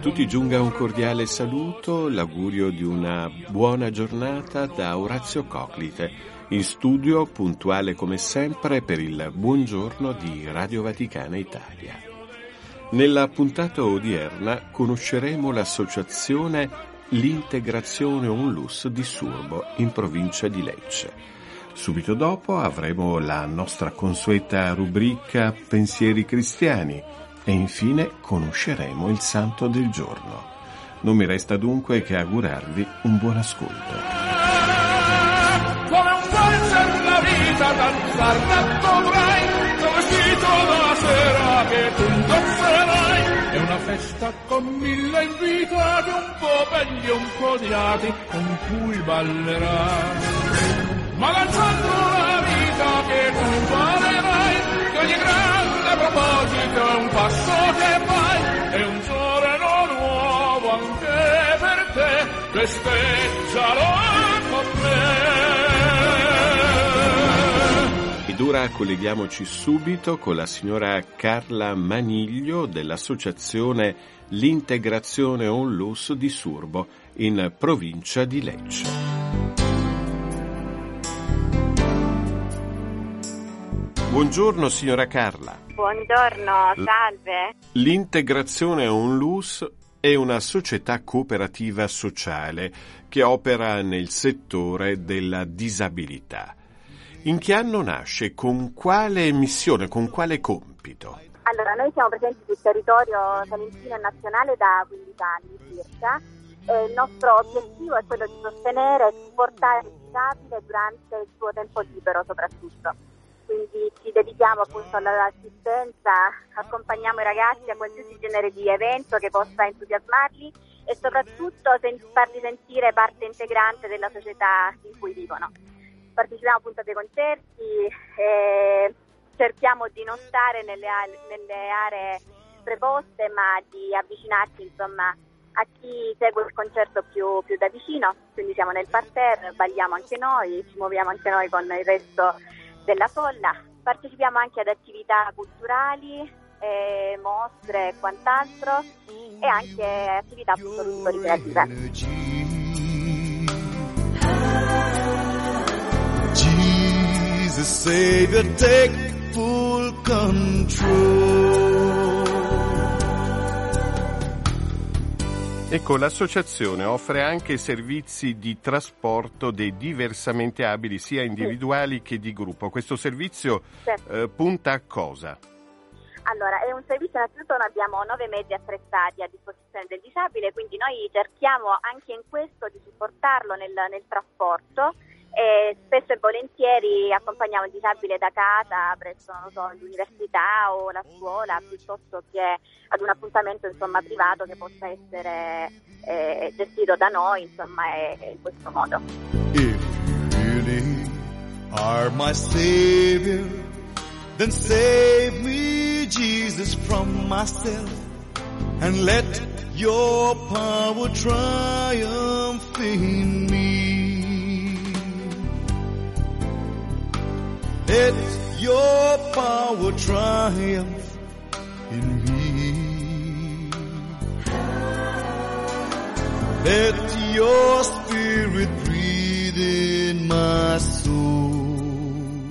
tutti giunga un cordiale saluto, l'augurio di una buona giornata da Orazio Coclite, in studio puntuale come sempre per il buongiorno di Radio Vaticana Italia. Nella puntata odierna conosceremo l'associazione L'Integrazione Onlus di Surbo in provincia di Lecce. Subito dopo avremo la nostra consueta rubrica Pensieri cristiani e infine conosceremo il santo del giorno. Non mi resta dunque che augurarvi un buon ascolto. Come un valzer la vita danzar dovrai, vestito da sera che tu indosserai. È una festa con mille invitati, un po' belli un po' odiati, con cui ballerai. Ma lanciando la vita che tu valerai, che ogni grande proposito è un passo che fai, è un giorno nuovo anche per te, festeggialo con me. Ed ora colleghiamoci subito con la signora Carla Maniglio dell'associazione L'Integrazione Onlus di Surbo in provincia di Lecce. Buongiorno signora Carla. Buongiorno, salve. L'integrazione Onlus è una società cooperativa sociale che opera nel settore della disabilità. In che anno nasce? Con quale missione? Con quale compito? Allora, noi siamo presenti sul territorio salentino e nazionale da 15 anni circa e il nostro obiettivo è quello di sostenere e supportare il disabile durante il suo tempo libero soprattutto quindi ci dedichiamo appunto all'assistenza, accompagniamo i ragazzi a qualsiasi genere di evento che possa entusiasmarli e soprattutto farli sentire parte integrante della società in cui vivono. Partecipiamo appunto a dei concerti e cerchiamo di non stare nelle, nelle aree preposte ma di avvicinarci insomma a chi segue il concerto più, più da vicino, quindi siamo nel parterre, balliamo anche noi, ci muoviamo anche noi con il resto della folla. Partecipiamo anche ad attività culturali, eh, mostre e quant'altro e anche attività appunto ricreative. Jesus Savior, take full control. Ecco, l'associazione offre anche servizi di trasporto dei diversamente abili, sia individuali che di gruppo. Questo servizio Certo. eh, punta a cosa? Allora, è un servizio, innanzitutto noi abbiamo nove mezzi attrezzati a disposizione del disabile, quindi noi cerchiamo anche in questo di supportarlo nel, nel trasporto e spesso e volentieri accompagniamo il disabile da casa presso so, l'università o la scuola piuttosto che ad un appuntamento insomma, privato che possa essere eh, gestito da noi insomma, e- in questo modo. If you really are my Savior, then save me, Jesus, from myself, and let your power triumph in me. Let your power triumph in me. Let your spirit breathe in my soul.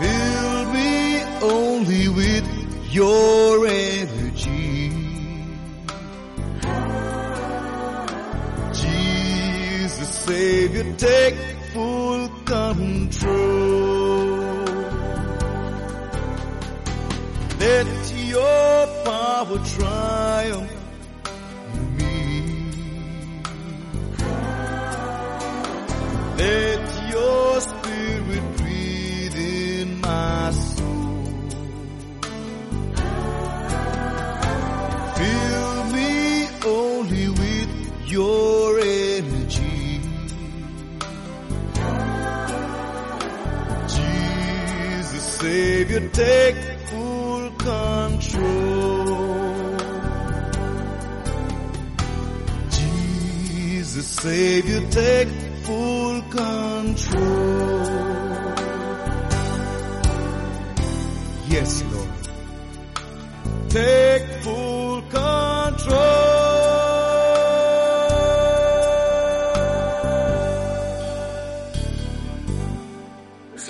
Fill me only with your energy. Jesus, Savior, take full control. Let your power triumph Savior take full control. Jesus, Savior, take full control. Yes, Lord. Take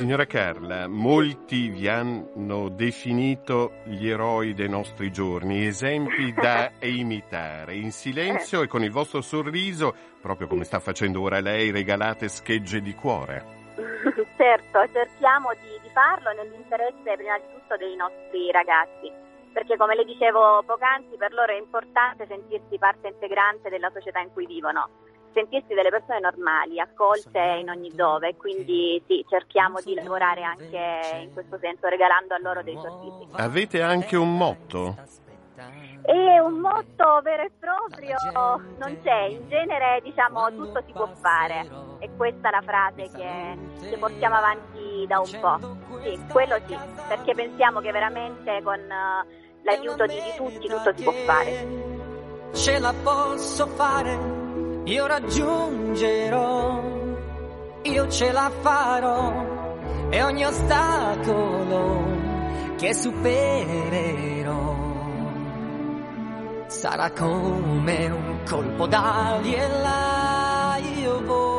Signora Carla, molti vi hanno definito gli eroi dei nostri giorni, esempi da imitare. In silenzio e con il vostro sorriso, proprio come sta facendo ora lei, regalate schegge di cuore. certo, cerchiamo di, di farlo nell'interesse prima di tutto dei nostri ragazzi, perché come le dicevo poc'anzi, per loro è importante sentirsi parte integrante della società in cui vivono, sentirsi delle persone normali, accolte in ogni dove, quindi sì, cerchiamo di lavorare anche in questo senso, regalando a loro dei sorrisi. Avete anche un motto? E un motto vero e proprio non c'è, in genere diciamo tutto si può fare e questa è la frase che, che portiamo avanti da un po'. Sì, quello sì, perché pensiamo che veramente con uh, l'aiuto di, di tutti tutto si può fare. Ce la posso fare, io raggiungerò, io ce la farò e ogni ostacolo che supererò sarà come un colpo d'ali e là io volerò.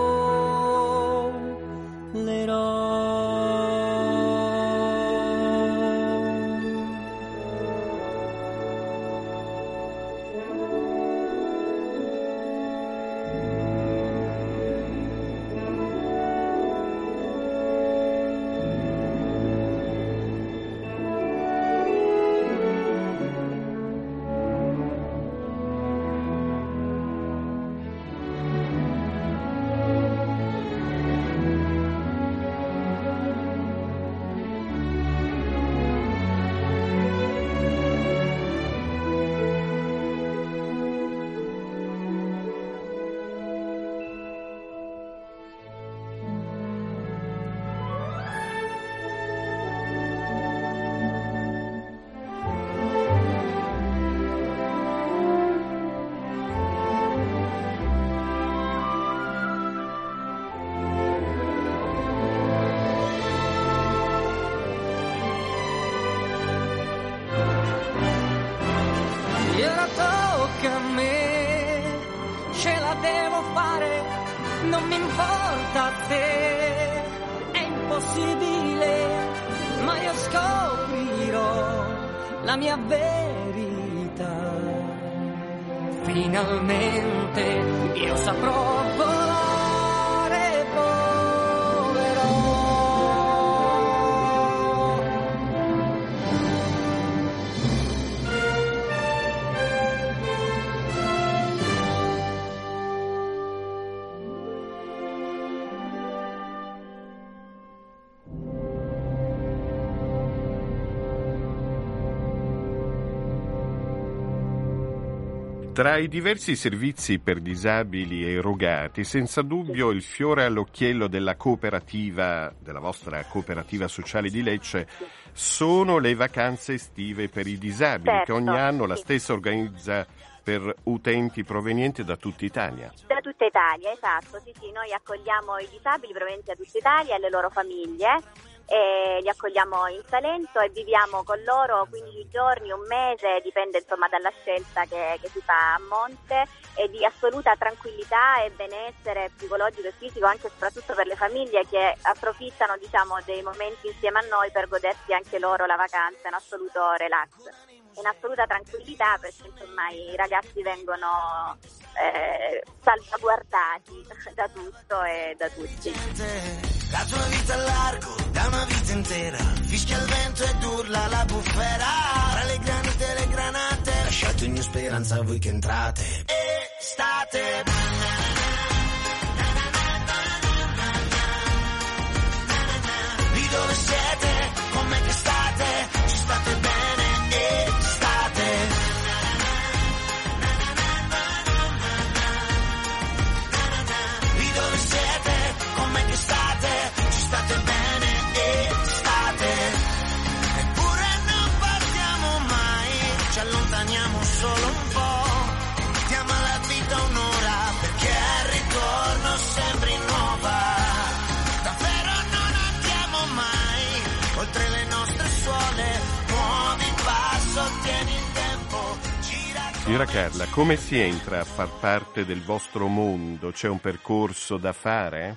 Devo fare, non mi importa te, è impossibile, ma io scoprirò la mia verità. Finalmente io saprò Tra i diversi servizi per disabili erogati, senza dubbio il fiore all'occhiello della cooperativa, della vostra cooperativa sociale di Lecce, sono le vacanze estive per i disabili, Certo, che ogni anno la sì. stessa organizza per utenti provenienti da tutta Italia. Da tutta Italia, esatto, sì sì, noi accogliamo i disabili provenienti da tutta Italia e le loro famiglie e li accogliamo in Salento e viviamo con loro 15 giorni, un mese, dipende insomma dalla scelta che, che si fa a monte e di assoluta tranquillità e benessere psicologico e fisico anche e soprattutto per le famiglie che approfittano diciamo dei momenti insieme a noi per godersi anche loro la vacanza in assoluto relax in assoluta tranquillità perché insomma i ragazzi vengono eh, salvaguardati da tutto e da tutti. La tua vita è largo, da una vita intera. Fischia il vento ed urla la bufera. Tra le granite e le granate. Lasciate ogni speranza a voi che entrate. E state. Signora Carla, come si entra a far parte del vostro mondo? C'è un percorso da fare?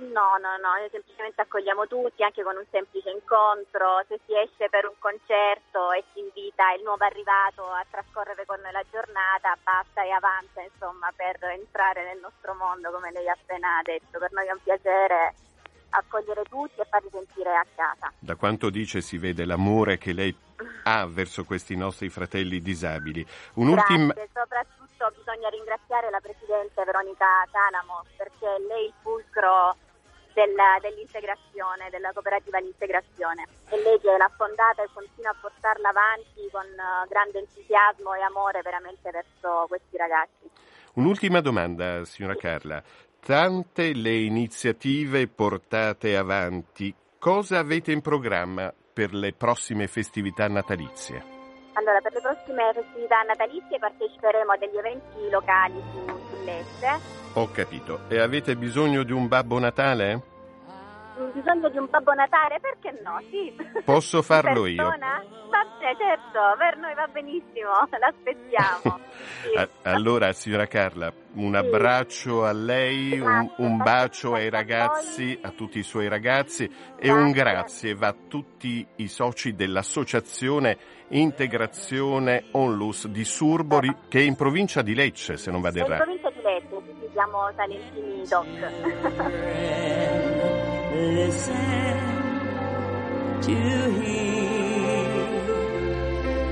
No, no, no, noi semplicemente accogliamo tutti anche con un semplice incontro, se si esce per un concerto e si invita il nuovo arrivato a trascorrere con noi la giornata, basta e avanza insomma per entrare nel nostro mondo come lei ha appena detto, per noi è un piacere accogliere tutti e farli sentire a casa. Da quanto dice si vede l'amore che lei ha verso questi nostri fratelli disabili. Un'ultima... Grazie, soprattutto bisogna ringraziare la Presidente Veronica Calamo perché è lei il fulcro della- dell'integrazione, della cooperativa all'integrazione. È lei che l'ha fondata e continua a portarla avanti con eh, grande entusiasmo e amore veramente verso questi ragazzi. Un'ultima domanda, signora Carla. Tante le iniziative portate avanti, cosa avete in programma per le prossime festività natalizie? Allora, per le prossime festività natalizie parteciperemo a degli eventi locali su, sull'Este. Ho capito. E avete bisogno di un Babbo Natale? Mm, Bisogno di un Babbo Natale? Perché no? Sì. Posso farlo io? Persona? Va bene, certo, per noi va benissimo, l'aspettiamo. Sì. Allora, signora Carla, un abbraccio a lei, un, un bacio ai ragazzi, a tutti i suoi ragazzi e un Grazie. va a tutti i soci dell'associazione Integrazione Onlus di Surbori, che è in provincia di Lecce, se non vado E in errato. provincia di Lecce, sì, sì, siamo Salentini Doc. Listen to hear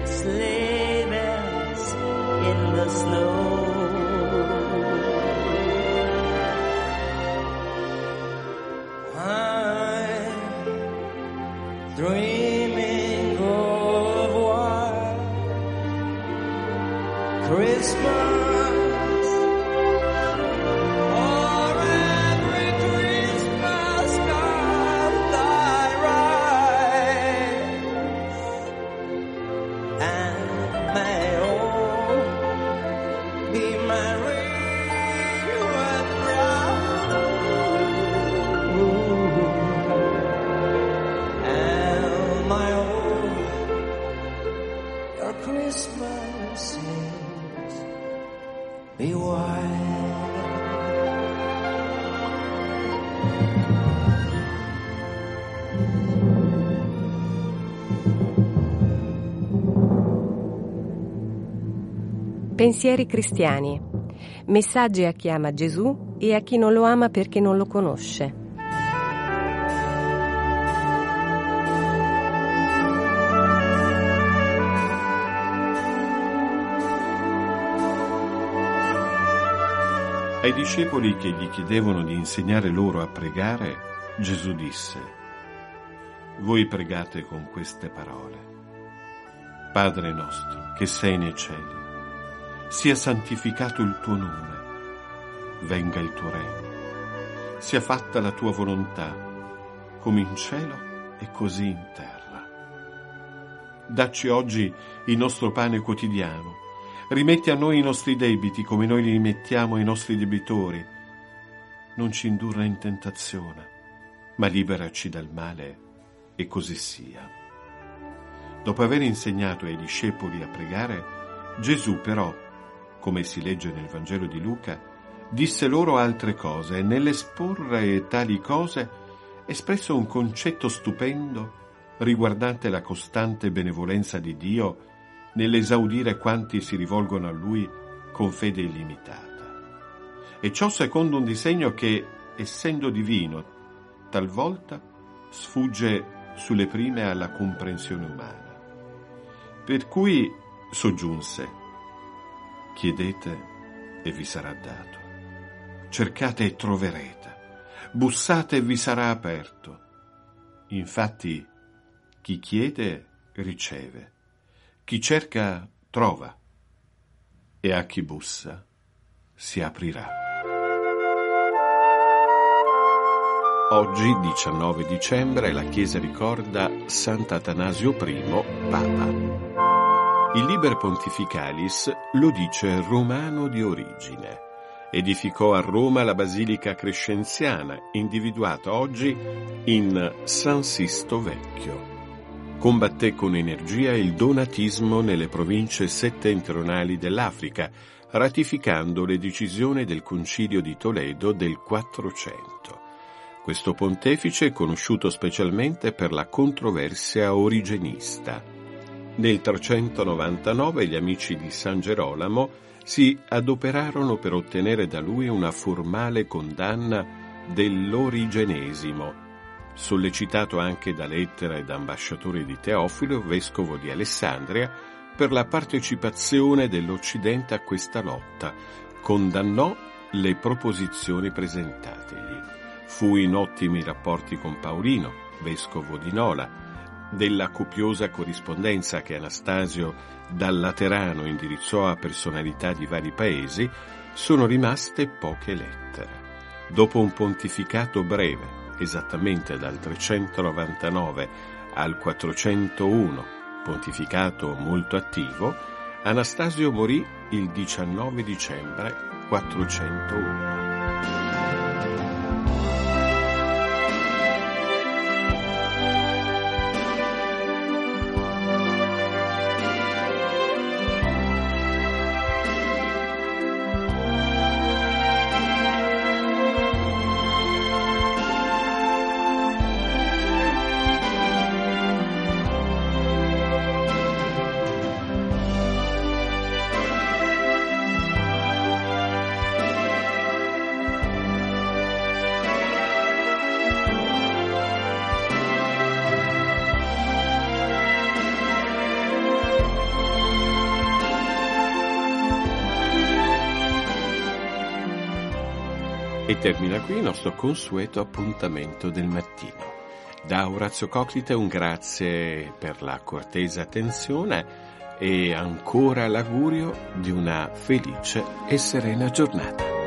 sleigh bells in the snow. Pensieri cristiani. Messaggi a chi ama Gesù e a chi non lo ama perché non lo conosce. Ai discepoli che gli chiedevano di insegnare loro a pregare, Gesù disse, Voi pregate con queste parole. Padre nostro, che sei nei cieli, sia santificato il tuo nome, venga il tuo regno, sia fatta la tua volontà, come in cielo e così in terra. Dacci oggi il nostro pane quotidiano, rimetti a noi i nostri debiti come noi li rimettiamo ai nostri debitori. Non ci indurre in tentazione, ma liberaci dal male, e così sia. Dopo aver insegnato ai discepoli a pregare, Gesù però, come si legge nel Vangelo di Luca, disse loro altre cose e nell'esporre tali cose espresso un concetto stupendo riguardante la costante benevolenza di Dio nell'esaudire quanti si rivolgono a Lui con fede illimitata. E ciò secondo un disegno che, essendo divino, talvolta sfugge sulle prime alla comprensione umana. Per cui soggiunse, chiedete e vi sarà dato, cercate e troverete, bussate e vi sarà aperto. Infatti, chi chiede riceve, chi cerca trova e a chi bussa si aprirà. Oggi, 19 dicembre, la Chiesa ricorda Sant'Atanasio I, Papa. Il Liber Pontificalis lo dice romano di origine. Edificò a Roma la Basilica Crescenziana, individuata oggi in San Sisto Vecchio. Combatté con energia il donatismo nelle province settentrionali dell'Africa, ratificando le decisioni del Concilio di Toledo del 400. Questo pontefice è conosciuto specialmente per la controversia origenista. Nel 399 gli amici di San Gerolamo si adoperarono per ottenere da lui una formale condanna dell'origenesimo, sollecitato anche da lettera ed ambasciatore di Teofilo, vescovo di Alessandria, per la partecipazione dell'Occidente a questa lotta, condannò le proposizioni presentategli. Fu in ottimi rapporti con Paolino, vescovo di Nola, della copiosa corrispondenza che Anastasio dal Laterano indirizzò a personalità di vari paesi, sono rimaste poche lettere. Dopo un pontificato breve, esattamente dal 399 al 401, pontificato molto attivo, Anastasio morì il 19 dicembre 401. Termina qui il nostro consueto appuntamento del mattino. Da Orazio Coclite un grazie per la cortese attenzione e ancora l'augurio di una felice e serena giornata.